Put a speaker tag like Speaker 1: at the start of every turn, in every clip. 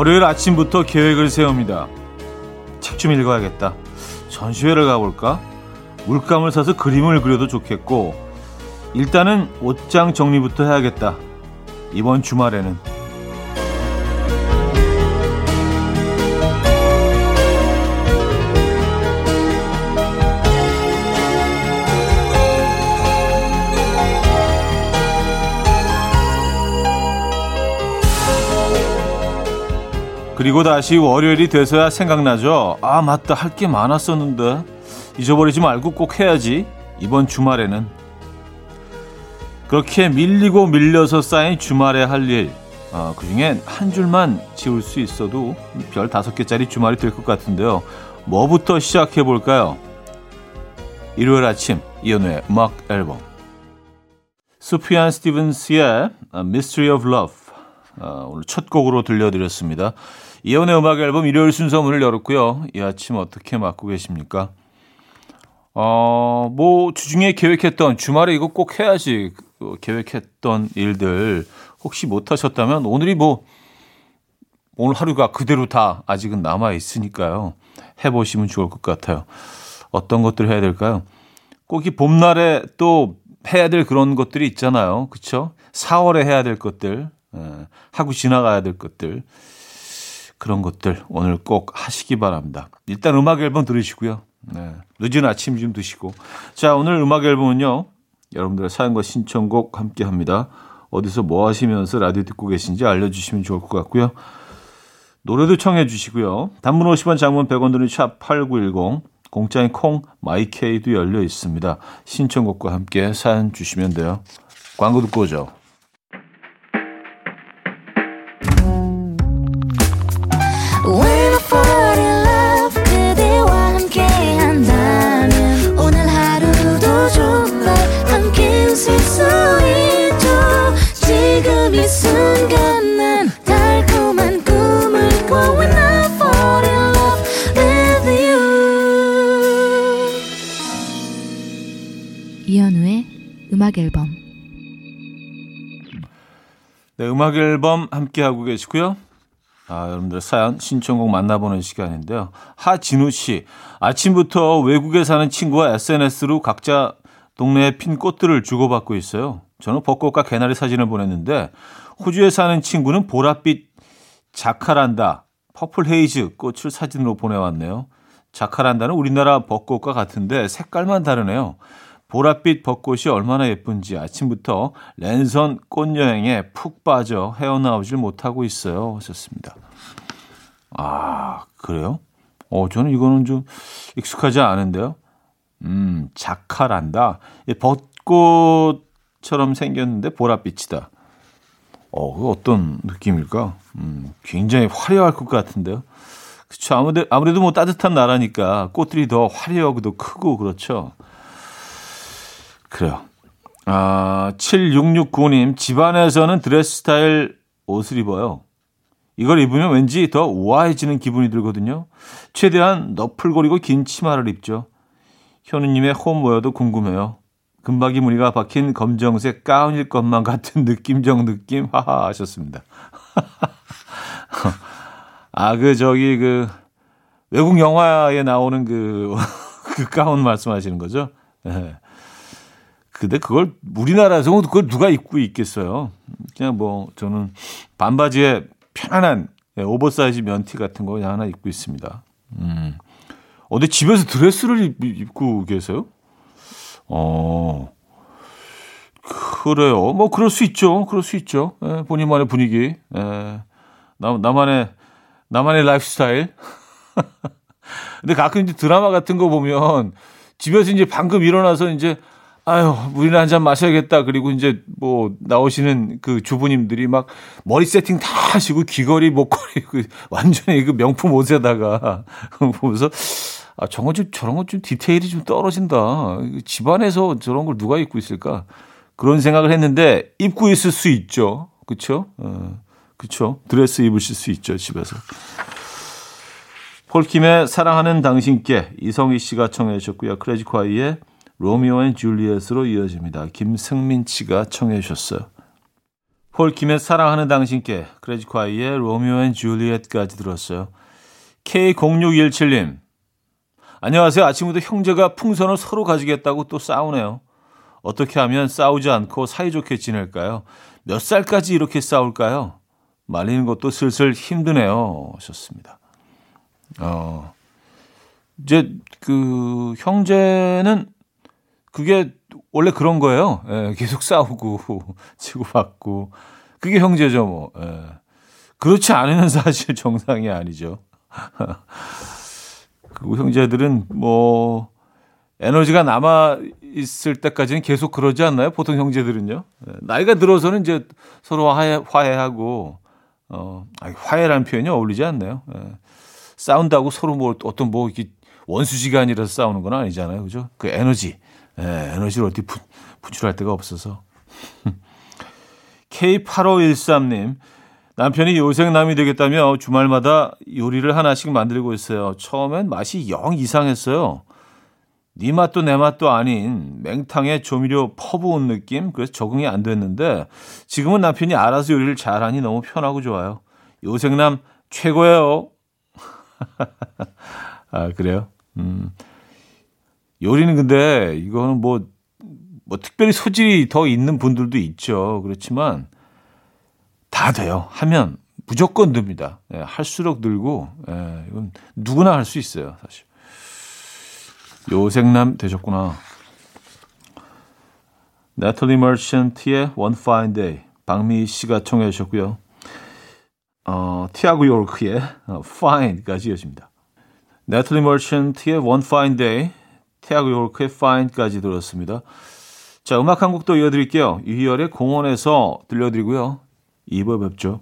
Speaker 1: 월요일 아침부터 계획을 세웁니다. 책 좀 읽어야겠다. 전시회를 가볼까? 물감을 사서 그림을 그려도 좋겠고, 일단은 옷장 정리부터 해야겠다. 이번 주말에는. 그리고 다시 월요일이 돼서야 생각나죠. 아, 맞다. 할 게 많았었는데. 잊어버리지 말고 꼭 해야지. 이번 주말에는. 그렇게 밀리고 밀려서 쌓인 주말에 할 일. 아, 그 중엔 한 줄만 지울 수 있어도 별 다섯 개짜리 주말이 될 것 같은데요. 뭐부터 시작해 볼까요? 일요일 아침 이연우의 음악 앨범 소피안 스티븐스의 Mystery of Love 아, 오늘 첫 곡으로 들려드렸습니다. 이연의 음악 앨범 일요일 순서 문을 열었고요. 이 아침 어떻게 맞고 계십니까? 어, 뭐 주중에 계획했던 주말에 이거 꼭 해야지 그 계획했던 일들 혹시 못 하셨다면 오늘이 뭐 오늘 하루가 그대로 다 아직은 남아 있으니까요. 해 보시면 좋을 것 같아요. 어떤 것들 해야 될까요? 꼭 이 봄날에 또 해야 될 그런 것들이 있잖아요. 그쵸? 4월에 해야 될 것들, 예, 하고 지나가야 될 것들. 그런 것들 오늘 꼭 하시기 바랍니다. 일단 음악 앨범 들으시고요. 네. 늦은 아침 좀 드시고. 자, 오늘 음악 앨범은요. 여러분들의 사연과 신청곡 함께 합니다. 어디서 뭐 하시면서 라디오 듣고 계신지 알려주시면 좋을 것 같고요. 노래도 청해 주시고요. 단문 50원, 장문 100원 드는 샵8910, 공짜인 콩, 마이케이도 열려 있습니다. 신청곡과 함께 사연 주시면 돼요. 광고 듣고 오죠.
Speaker 2: 음악 앨범
Speaker 1: 함께 하고 계시고요. 아, 여러분들 사연 신청곡 만나보는 시간인데요. 하진우 씨, 아침부터 외국에 사는 친구와 SNS로 각자 동네에 핀 꽃들을 주고받고 있어요. 저는 벚꽃과 개나리 사진을 보냈는데 호주에 사는 친구는 보랏빛 자카란다, Purple Haze 꽃을 사진으로 보내왔네요. 자카란다는 우리나라 벚꽃과 같은데 색깔만 다르네요. 보랏빛 벚꽃이 얼마나 예쁜지 아침부터 랜선 꽃여행에 푹 빠져 헤어나오질 못하고 있어요. 하셨습니다. 아, 그래요? 어, 저는 이거는 좀 익숙하지 않은데요. 음, 자카란다. 벚꽃처럼 생겼는데 보랏빛이다. 어, 그 어떤 느낌일까? 음, 굉장히 화려할 것 같은데요. 그쵸. 아무래도, 아무래도 뭐 따뜻한 나라니까 꽃들이 더 화려하고 더 크고 그렇죠. 그래요. 아, 7669님, 집안에서는 드레스 스타일 옷을 입어요. 이걸 입으면 왠지 더 우아해지는 기분이 들거든요. 최대한 너풀거리고 긴 치마를 입죠. 현우님의 홈웨어도 궁금해요. 금박이 무늬가 박힌 검정색 가운일 것만 같은 느낌적 느낌, 하하 하셨습니다. 아, 그, 저기, 그, 외국 영화에 나오는 그, 그 가운 말씀하시는 거죠? 네. 근데 그걸 우리나라에서 그걸 누가 입고 있겠어요? 그냥 뭐 저는 반바지에 편안한 예, 오버사이즈 면티 같은 거 하나 입고 있습니다. 음. 어디 집에서 드레스를 입고 계세요? 어. 그래요. 뭐 그럴 수 있죠. 그럴 수 있죠. 예, 본인만의 분위기. 예. 나, 나만의 나만의 라이프 스타일. 근데 가끔 이제 드라마 같은 거 보면 집에서 이제 방금 일어나서 이제 아유, 물이나 한 잔 마셔야겠다. 그리고 이제 뭐 나오시는 그 주부님들이 막 머리 세팅 다 하시고 귀걸이, 목걸이 그 완전히 그 명품 옷에다가 보면서 아, 저건 좀 저런 건좀 디테일이 좀 떨어진다. 집안에서 저런 걸 누가 입고 있을까? 그런 생각을 했는데 입고 있을 수 있죠. 그렇죠? 어, 그렇죠. 드레스 입으실 수 있죠, 집에서. 폴킴의 사랑하는 당신께 이성희 씨가 청해 주셨고요. 클래지콰이의 Romeo and Juliet으로 이어집니다. 김승민 씨가 청해 주셨어요. 폴킴의 사랑하는 당신께, 클래지콰이의 Romeo and Juliet까지 들었어요. K0617님. 안녕하세요. 아침부터 형제가 풍선을 서로 가지겠다고 또 싸우네요. 어떻게 하면 싸우지 않고 사이좋게 지낼까요? 몇 살까지 이렇게 싸울까요? 말리는 것도 슬슬 힘드네요. 하셨습니다. 어, 이제 그 형제는 그게 원래 그런 거예요. 예, 계속 싸우고 치고받고 그게 형제죠, 뭐. 예. 그렇지 않으면 사실 정상이 아니죠. 그리고 형제들은 뭐 에너지가 남아 있을 때까지는 계속 그러지 않나요? 보통 형제들은요. 예, 나이가 들어서는 이제 서로 화해, 화해하고 어, 아니, 화해라는 표현이 어울리지 않나요? 예. 싸운다고 서로 뭐 어떤 뭐 원수지간이라서 싸우는 건 아니잖아요. 그죠? 그 에너지. 예, 에너지를 어디 분, 분출할 데가 없어서. K8513님. 남편이 요생남이 되겠다며 주말마다 요리를 하나씩 만들고 있어요. 처음엔 맛이 영 이상했어요. 네 맛도 내 맛도 아닌 맹탕에 조미료 퍼부은 느낌? 그래서 적응이 안 됐는데 지금은 남편이 알아서 요리를 잘하니 너무 편하고 좋아요. 요생남 최고예요. 아, 그래요? 음. 요리는 근데 이거는 뭐, 뭐 특별히 소질이 더 있는 분들도 있죠. 그렇지만 다 돼요. 하면 무조건 듭니다. 예, 할수록 늘고, 예, 이건 누구나 할 수 있어요, 사실. 요생남 되셨구나. 네틀리 머천트의 One Fine Day 박미 씨가 청해 주셨고요. 어, 티아고 요르크의 Fine까지 이어집니다. 네틀리 머천트의 One Fine Day 티아고 요르크의 Fine까지 들었습니다. 자, 음악 한 곡도 이어드릴게요. 유희열의 공원에서 들려드리고요. 2부 뵙죠.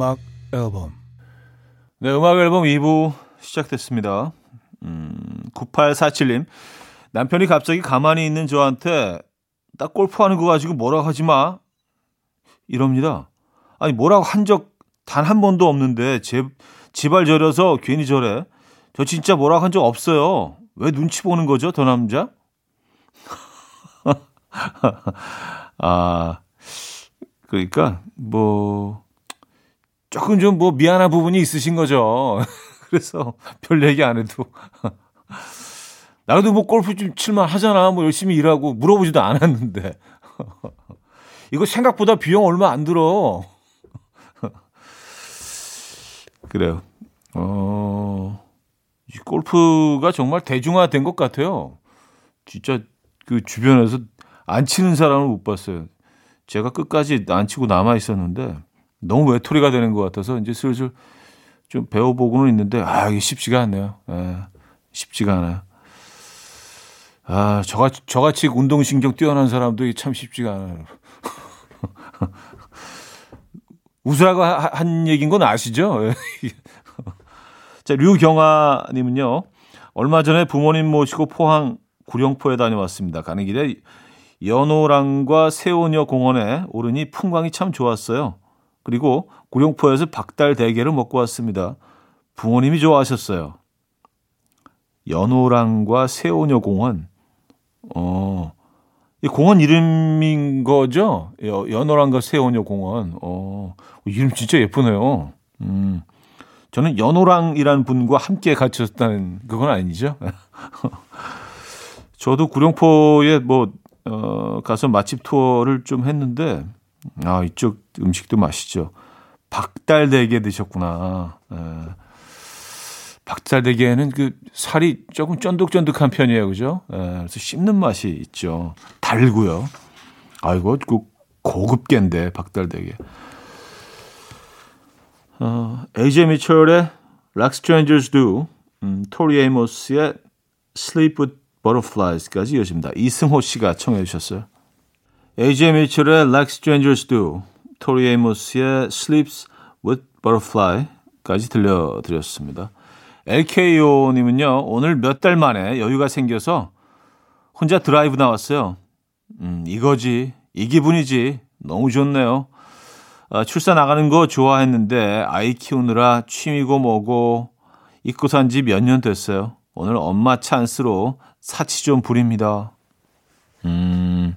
Speaker 1: 음악 앨범 네 음악 앨범 2부 시작됐습니다 음, 9847님 남편이 갑자기 가만히 있는 저한테 딱 골프하는 거 가지고 뭐라고 하지 마. 이럽니다. 아니, 뭐라고 한 적 단 한 번도 없는데, 제, 지발 저려서 괜히 저래. 저 진짜 뭐라고 한 적 없어요. 왜 눈치 보는 거죠, 더 남자? 아, 그러니까, 뭐, 조금 좀 뭐 미안한 부분이 있으신 거죠. 그래서 별 얘기 안 해도. 나도 뭐 골프 좀 칠만 하잖아. 뭐 열심히 일하고 물어보지도 않았는데. 이거 생각보다 비용 얼마 안 들어. 그래요. 어, 이 골프가 정말 대중화된 것 같아요. 진짜 그 주변에서 안 치는 사람을 못 봤어요. 제가 끝까지 안 치고 남아 있었는데 너무 외톨이가 되는 것 같아서 이제 슬슬 좀 배워보고는 있는데 아 이게 쉽지가 않네요. 예, 쉽지가 않아요. 아, 저같이, 저같이 운동신경 뛰어난 사람도 참 쉽지가 않아요. 웃으라고 한 얘기인 건 아시죠? 자, 류경아님은요, 얼마 전에 부모님 모시고 포항 구룡포에 다녀왔습니다. 가는 길에 연호랑과 세오녀 공원에 오르니 풍광이 참 좋았어요. 그리고 구룡포에서 박달 대게를 먹고 왔습니다. 부모님이 좋아하셨어요. 연호랑과 세오녀 공원. 어, 이 공원 이름인 거죠? 연호랑과 세오녀 공원. 어, 이름 진짜 예쁘네요. 음, 저는 연호랑이라는 분과 함께 갇혔다는 그건 아니죠. 저도 구룡포에 뭐, 어, 가서 맛집 투어를 좀 했는데, 아, 이쪽 음식도 맛있죠. 박달대게 드셨구나. 에. 박살대게에는 그 살이 조금 쫀득쫀득한 편이에요. 그죠? 예, 그래서 씹는 맛이 있죠. 달고요. 아이고, 그 고급계인데, 박달대게. 어, 에이제이 미첼의 Strangers Do, 음, 토리 에이모스의 Sleep with Butterflies까지 이어집니다. 이승호 씨가 청해 주셨어요. 에이제이 미첼의 Like Strangers Do, 토리 에이모스의 Sleeps with Butterfly까지 들려드렸습니다. LKO님은요, 오늘 몇 달 만에 여유가 생겨서 혼자 드라이브 나왔어요. 음, 이거지. 이 기분이지. 너무 좋네요. 아, 출사 나가는 거 좋아했는데 아이 키우느라 취미고 뭐고 입고 산 지 몇 년 됐어요. 오늘 엄마 찬스로 사치 좀 부립니다. 음,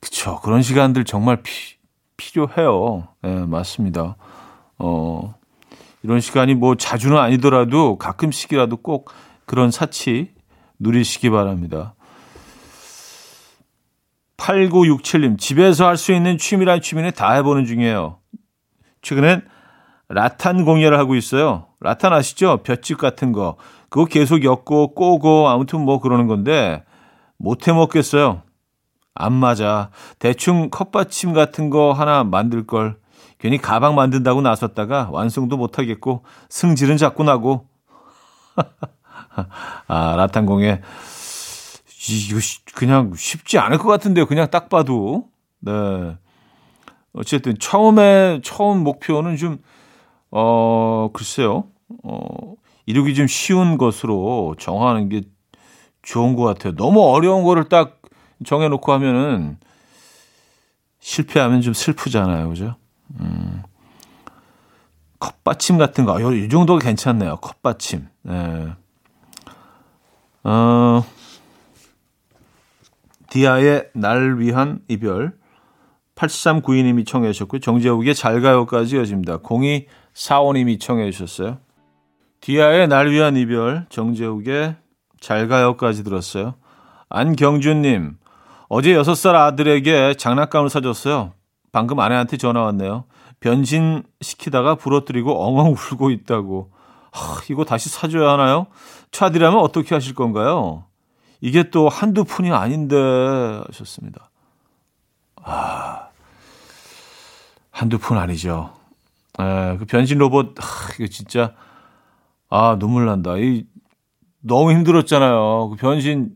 Speaker 1: 그쵸. 그런 시간들 정말 피, 필요해요. 예, 네, 맞습니다. 어, 이런 시간이 뭐 자주는 아니더라도 가끔씩이라도 꼭 그런 사치 누리시기 바랍니다. 8967님, 집에서 할 수 있는 취미란 취미는 다 해보는 중이에요. 최근엔 라탄 공예를 하고 있어요. 라탄 아시죠? 볏짚 같은 거. 그거 계속 엮고 꼬고 아무튼 뭐 그러는 건데 못해 먹겠어요. 안 맞아. 대충 컵받침 같은 거 하나 만들 걸. 괜히 가방 만든다고 나섰다가 완성도 못 하겠고 승질은 자꾸 나고. 아, 라탄 공예. 이거 그냥 쉽지 않을 것 같은데요. 그냥 딱 봐도. 네. 어쨌든 처음에 처음 목표는 좀 어, 글쎄요. 어, 이루기 좀 쉬운 것으로 정하는 게 좋은 것 같아요. 너무 어려운 거를 딱 정해놓고 하면은 실패하면 좀 슬프잖아요. 그죠? 음. 컵받침 같은 거, 이 정도가 괜찮네요. 컵받침. 네. 어, 디아의 날 위한 이별. 8392님이 청해 주셨고요. 정재욱의 잘 가요까지 이어집니다. 0245님이 청해 주셨어요. 디아의 날 위한 이별, 정재욱의 잘 가요까지 들었어요. 안경준님, 어제 6살 아들에게 장난감을 사줬어요. 방금 아내한테 전화 왔네요. 변신 시키다가 부러뜨리고 엉엉 울고 있다고. 하, 이거 다시 사줘야 하나요? 차디라면 어떻게 하실 건가요? 이게 또 한두 푼이 아닌데 하셨습니다. 아, 한두 푼 아니죠. 에, 그 변신 로봇, 하, 이거 진짜 아, 눈물 난다. 이 너무 힘들었잖아요. 그 변신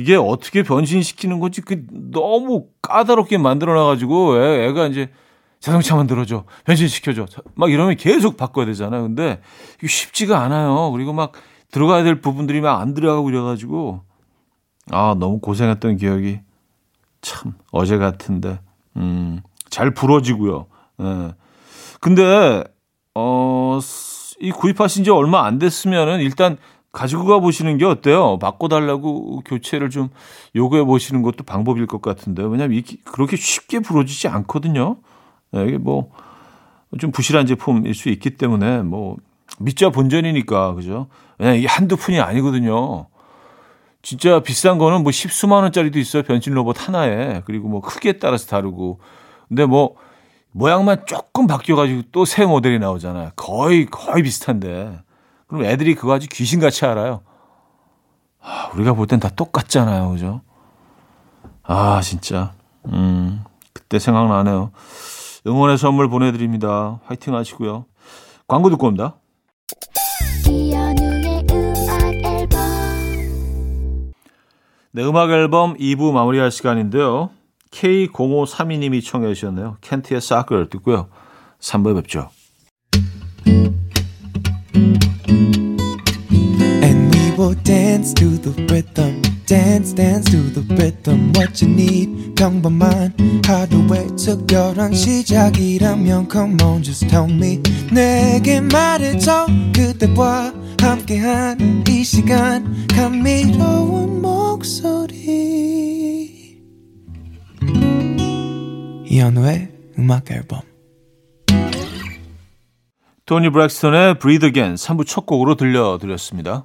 Speaker 1: 이게 어떻게 변신시키는 건지 그 너무 까다롭게 만들어 놔 가지고 애, 가 이제 자동차 만들어줘. 변신시켜줘. 막 이러면 계속 바꿔야 되잖아요. 근데 이게 쉽지가 않아요. 그리고 막 들어가야 될 부분들이 막 안 들어가고 이래가지고 아 너무 고생했던 기억이 참 어제 같은데 음잘 부러지고요. 예. 근데 어 이 구입하신 지 얼마 안 됐으면은 일단 가지고 가 보시는 게 어때요? 바꿔달라고 교체를 좀 요구해 보시는 것도 방법일 것 같은데 왜냐하면 이게 그렇게 쉽게 부러지지 않거든요. 네, 이게 뭐 좀 부실한 제품일 수 있기 때문에 뭐 믿자 본전이니까 그죠? 왜냐 이게 한두 푼이 아니거든요. 진짜 비싼 거는 뭐 십수만 원짜리도 있어요. 변신 로봇 하나에. 그리고 뭐 크기에 따라서 다르고. 근데 뭐 모양만 조금 바뀌어가지고 또 새 모델이 나오잖아요. 거의, 거의 비슷한데. 그럼 애들이 그거 아주 귀신같이 알아요. 아, 우리가 볼 땐 다 똑같잖아요. 그죠? 아, 진짜. 음, 그때 생각나네요. 응원의 선물 보내드립니다. 화이팅 하시고요. 광고 듣고 옵니다. 네, 음악 앨범 2부 마무리할 시간인데요. K0532님이 청해 주셨네요. 켄트의 사크를 듣고요. 3부에 뵙죠. Will dance to the rhythm. dance dance to the rhythm what you need 평범한 하루의 특별한 시작이라면 come on just tell me 내게 말해줘 그대와 함께한 이 시간 감미로운 목소리 이현우의 음악 앨범 토니 브랙스턴의 Breathe Again 3부 첫 곡으로 들려드렸습니다.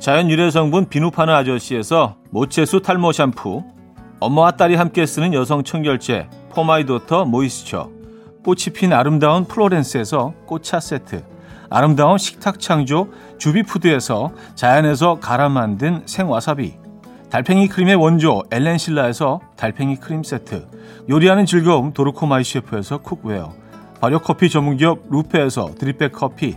Speaker 1: 자연 유래 성분 비누 파는 아저씨에서 모체수 탈모 샴푸 엄마와 딸이 함께 쓰는 여성 청결제 포마이도터 모이스처 꽃이 핀 아름다운 플로렌스에서 꽃차 세트 아름다운 식탁 창조 주비푸드에서 자연에서 갈아 만든 생와사비 달팽이 크림의 원조 엘렌실라에서 달팽이 크림 세트 요리하는 즐거움 도르코마이 셰프에서 쿡웨어 발효 커피 전문기업 루페에서 드립백 커피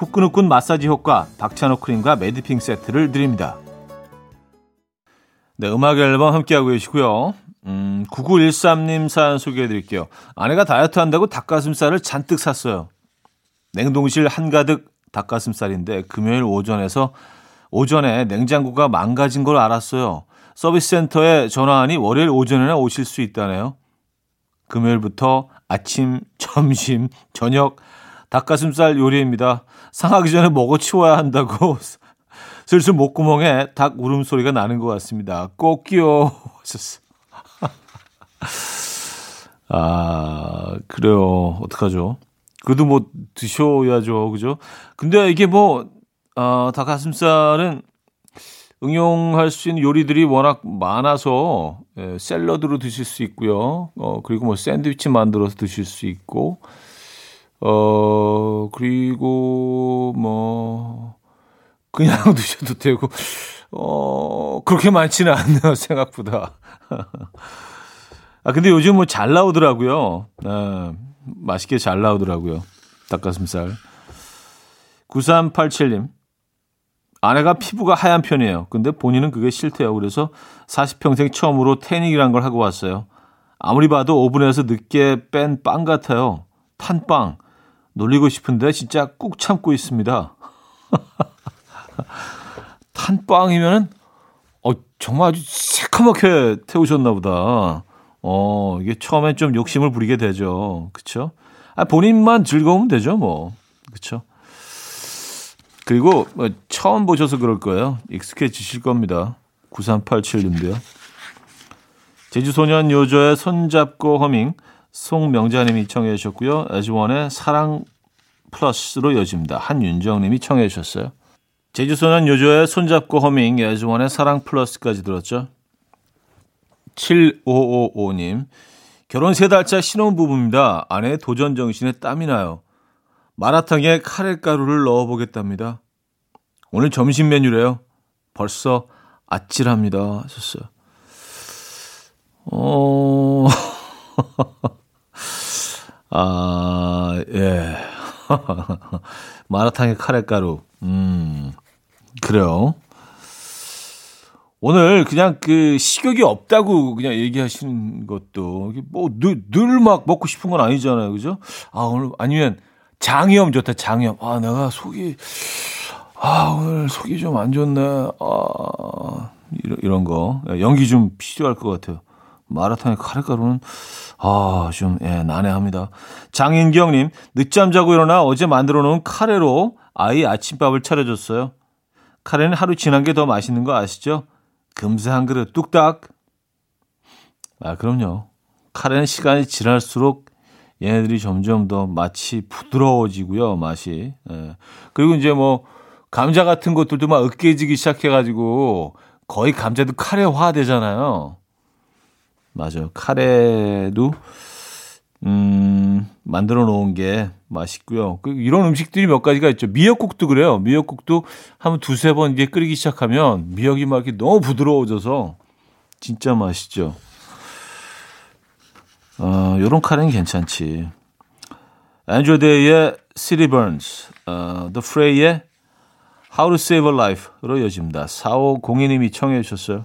Speaker 1: 후끈후끈 마사지 효과 박찬호 크림과 매디핑 세트를 드립니다. 네, 음악 앨범 함께하고 계시고요. 음, 9913님 사연 소개해 드릴게요. 아내가 다이어트 한다고 닭가슴살을 잔뜩 샀어요. 냉동실 한가득 닭가슴살인데 금요일 오전에서 오전에 냉장고가 망가진 걸 알았어요. 서비스 센터에 전화하니 월요일 오전에나 오실 수 있다네요. 금요일부터 아침, 점심, 저녁 닭가슴살 요리입니다. 상하기 전에 먹어 치워야 한다고 슬슬 목구멍에 닭 울음소리가 나는 것 같습니다. 꼭 끼워. 아, 그래요. 어떡하죠? 그래도 뭐 드셔야죠. 그죠? 근데 이게 뭐, 어, 닭가슴살은 응용할 수 있는 요리들이 워낙 많아서 예, 샐러드로 드실 수 있고요. 어, 그리고 뭐 샌드위치 만들어서 드실 수 있고, 어, 그리고 뭐, 그냥 드셔도 되고, 어, 그렇게 많지는 않네요, 생각보다. 아, 근데 요즘 뭐 잘 나오더라고요. 아, 맛있게 잘 나오더라고요. 닭가슴살. 9387님. 아내가 피부가 하얀 편이에요. 근데 본인은 그게 싫대요. 그래서 40평생 처음으로 태닝이란 걸 하고 왔어요. 아무리 봐도 오븐에서 늦게 뺀 빵 같아요. 탄빵. 놀리고 싶은데 진짜 꾹 참고 있습니다. 탄빵이면은 어 정말 아주 새카맣게 태우셨나 보다. 어, 이게 처음엔 좀 욕심을 부리게 되죠. 그쵸? 아, 본인만 즐거우면 되죠, 뭐. 그쵸? 그리고 뭐 처음 보셔서 그럴 거예요. 익숙해지실 겁니다. 9387님도요. 제주소년 요조의 손잡고 허밍, 송명자님이 청해 주셨고요. 에즈원의 사랑 플러스로 이어집니다. 한윤정님이 청해 주셨어요. 제주소년 요조의 손잡고 허밍, 에즈원의 사랑 플러스까지 들었죠. 7555님. 결혼 세 달차 신혼부부입니다. 아내 도전 정신에 땀이 나요. 마라탕에 카레가루를 넣어보겠답니다. 오늘 점심 메뉴래요. 벌써 아찔합니다. 하셨어요. 어, 아, 예. 마라탕에 카레가루. 음, 그래요. 오늘 그냥 그 식욕이 없다고 그냥 얘기하시는 것도 뭐 늘 막 먹고 싶은 건 아니잖아요. 그죠? 아, 오늘 아니면 장염 좋다. 장염. 아, 내가 속이 아, 오늘 속이 좀 안 좋네. 아, 이런, 이런 거. 연기 좀 필요할 것 같아요. 마라탕에 카레가루는, 아, 좀, 예, 난해합니다. 장인경님, 늦잠 자고 일어나 어제 만들어 놓은 카레로 아이 아침밥을 차려줬어요. 카레는 하루 지난 게 더 맛있는 거 아시죠? 금세 한 그릇 뚝딱. 아, 그럼요. 카레는 시간이 지날수록 얘네들이 점점 더 맛이 부드러워지고요, 맛이. 예. 그리고 이제 뭐, 감자 같은 것들도 막 으깨지기 시작해가지고 거의 감자도 카레화 되잖아요. 맞아요. 카레도, 음, 만들어 놓은 게 맛있고요. 그 이런 음식들이 몇 가지가 있죠. 미역국도 그래요. 미역국도 한 두세 번 이게 끓이기 시작하면 미역이 막 이렇게 너무 부드러워져서 진짜 맛있죠. 어, 요런 카레는 괜찮지. 앤드로데이의 City Burns, 어, The Fray의 How to Save a Life로 이어집니다. 4502님이 청해 주셨어요.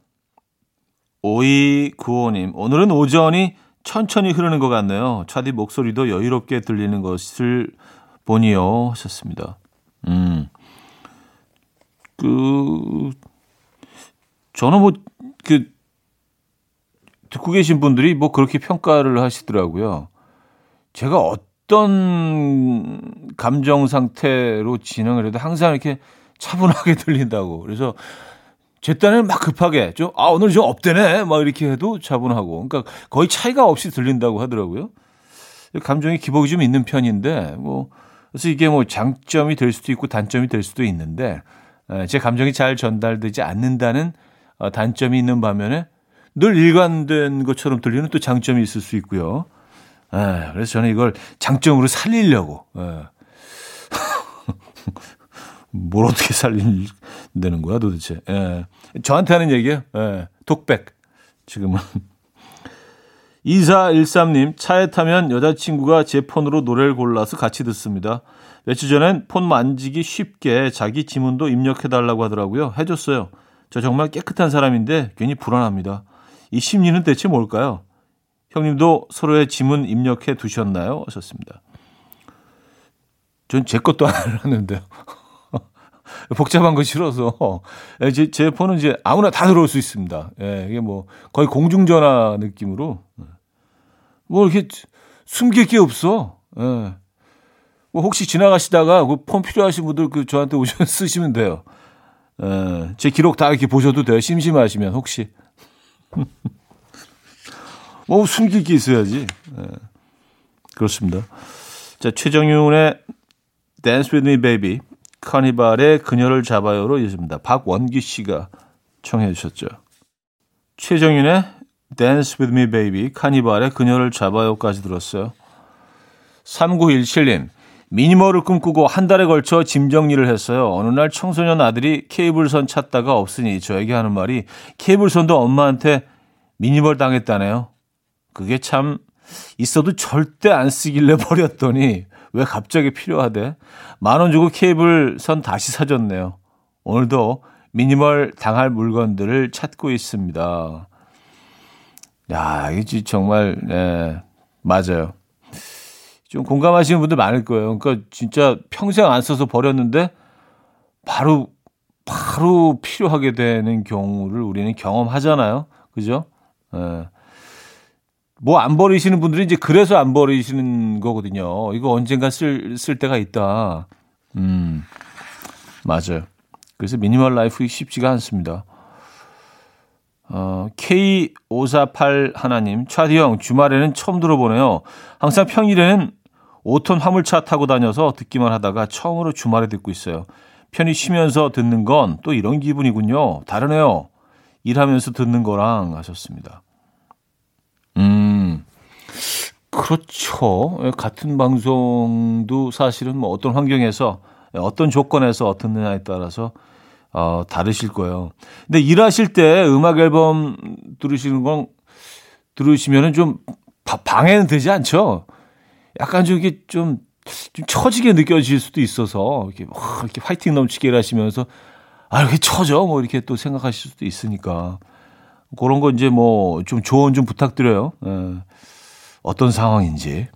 Speaker 1: 5295님, 오늘은 오전이 천천히 흐르는 것 같네요. 차디 목소리도 여유롭게 들리는 것을 보니요. 하셨습니다. 음. 그, 저는 뭐, 그, 듣고 계신 분들이 뭐 그렇게 평가를 하시더라고요. 제가 어떤 감정 상태로 진행을 해도 항상 이렇게 차분하게 들린다고. 그래서 제 딴에는 막 급하게 좀, 아, 오늘 좀 업되네. 막 이렇게 해도 차분하고. 그러니까 거의 차이가 없이 들린다고 하더라고요. 감정이 기복이 좀 있는 편인데, 뭐, 그래서 이게 뭐 장점이 될 수도 있고 단점이 될 수도 있는데, 제 감정이 잘 전달되지 않는다는 어, 단점이 있는 반면에 늘 일관된 것처럼 들리는 또 장점이 있을 수 있고요. 에, 그래서 저는 이걸 장점으로 살리려고. 에. 뭘 어떻게 살리는 거야 도대체. 에. 저한테 하는 얘기예요. 에. 독백. 지금은. 2413님, 차에 타면 여자친구가 제 폰으로 노래를 골라서 같이 듣습니다. 며칠 전엔 폰 만지기 쉽게 자기 지문도 입력해달라고 하더라고요. 해줬어요. 저 정말 깨끗한 사람인데 괜히 불안합니다. 이 심리는 대체 뭘까요? 형님도 서로의 지문 입력해 두셨나요? 하셨습니다. 전 제 것도 안 하는데요. 복잡한 거 싫어서. 예, 제, 제 폰은 이제 아무나 다 들어올 수 있습니다. 예, 이게 뭐 거의 공중전화 느낌으로. 뭐 이렇게 숨길 게 없어. 예. 뭐 혹시 지나가시다가 그 폰 필요하신 분들 그 저한테 오셔서 쓰시면 돼요. 예, 제 기록 다 이렇게 보셔도 돼요. 심심하시면 혹시. 뭐 숨길 게 있어야지. 예. 그렇습니다. 자, 최정윤의 Dance With Me Baby, 카니발의 그녀를 잡아요로 이어집니다. 박원기 씨가 청해 주셨죠. 최정윤의 Dance With Me Baby, 카니발의 그녀를 잡아요까지 들었어요. 3917님, 미니멀을 꿈꾸고 한 달에 걸쳐 짐 정리를 했어요. 어느 날 청소년 아들이 케이블선 찾다가 없으니 저에게 하는 말이 케이블선도 엄마한테 미니멀 당했다네요. 그게 참 있어도 절대 안 쓰길래 버렸더니 왜 갑자기 필요하대? 만 원 주고 케이블 선 다시 사줬네요. 오늘도 미니멀 당할 물건들을 찾고 있습니다. 야, 이게 정말, 네, 맞아요. 좀 공감하시는 분들 많을 거예요. 그러니까 진짜 평생 안 써서 버렸는데 바로 바로 필요하게 되는 경우를 우리는 경험하잖아요. 그죠? 예. 뭐 안 버리시는 분들이 이제 그래서 안 버리시는 거거든요. 이거 언젠가 쓸, 쓸 때가 있다. 음, 맞아요. 그래서 미니멀 라이프 쉽지가 않습니다. 어, K548 하나님, 차디 형, 주말에는 처음 들어보네요. 항상 평일에는 5톤 화물차 타고 다녀서 듣기만 하다가 처음으로 주말에 듣고 있어요. 편히 쉬면서 듣는 건 또 이런 기분이군요. 다르네요. 일하면서 듣는 거랑 하셨습니다. 음, 그렇죠. 같은 방송도 사실은 뭐 어떤 환경에서 어떤 조건에서 듣느냐에 따라서 어, 다르실 거예요. 근데 일하실 때 음악 앨범 들으시는 건 들으시면은 좀 방해는 되지 않죠? 약간 좀 이게 좀, 좀 처지게 느껴질 수도 있어서 이렇게, 와, 이렇게 화이팅 넘치게 일하시면서 아, 이렇게 처져? 뭐 이렇게 또 생각하실 수도 있으니까. 그런 거 이제 뭐 좀 조언 좀 부탁드려요. 예. 어떤 상황인지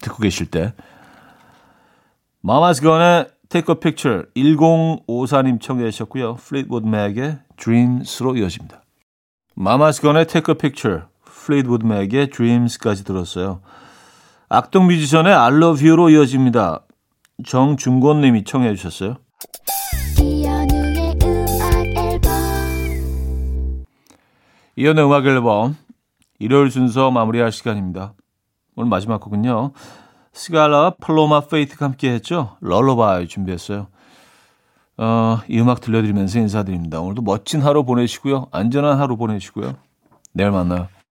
Speaker 1: 듣고 계실 때. 마마스 건의 Take a Picture 1054님 청해 주셨고요. 플리트우드 맥의 Dreams로 이어집니다. 마마스 건의 Take a Picture, 플리트우드 맥의 Dreams까지 들었어요. 악동 뮤지션의 I love you로 이어집니다. 정중권 님이 청해 주셨어요. 이현우의 음악 앨범 일요일 순서 마무리할 시간입니다. 오늘 마지막 곡은요. 시갈라 팔로마 페이스가 함께 했죠. Lullaby 준비했어요. 어, 이 음악 들려드리면서 인사드립니다. 오늘도 멋진 하루 보내시고요. 안전한 하루 보내시고요. 내일 만나요.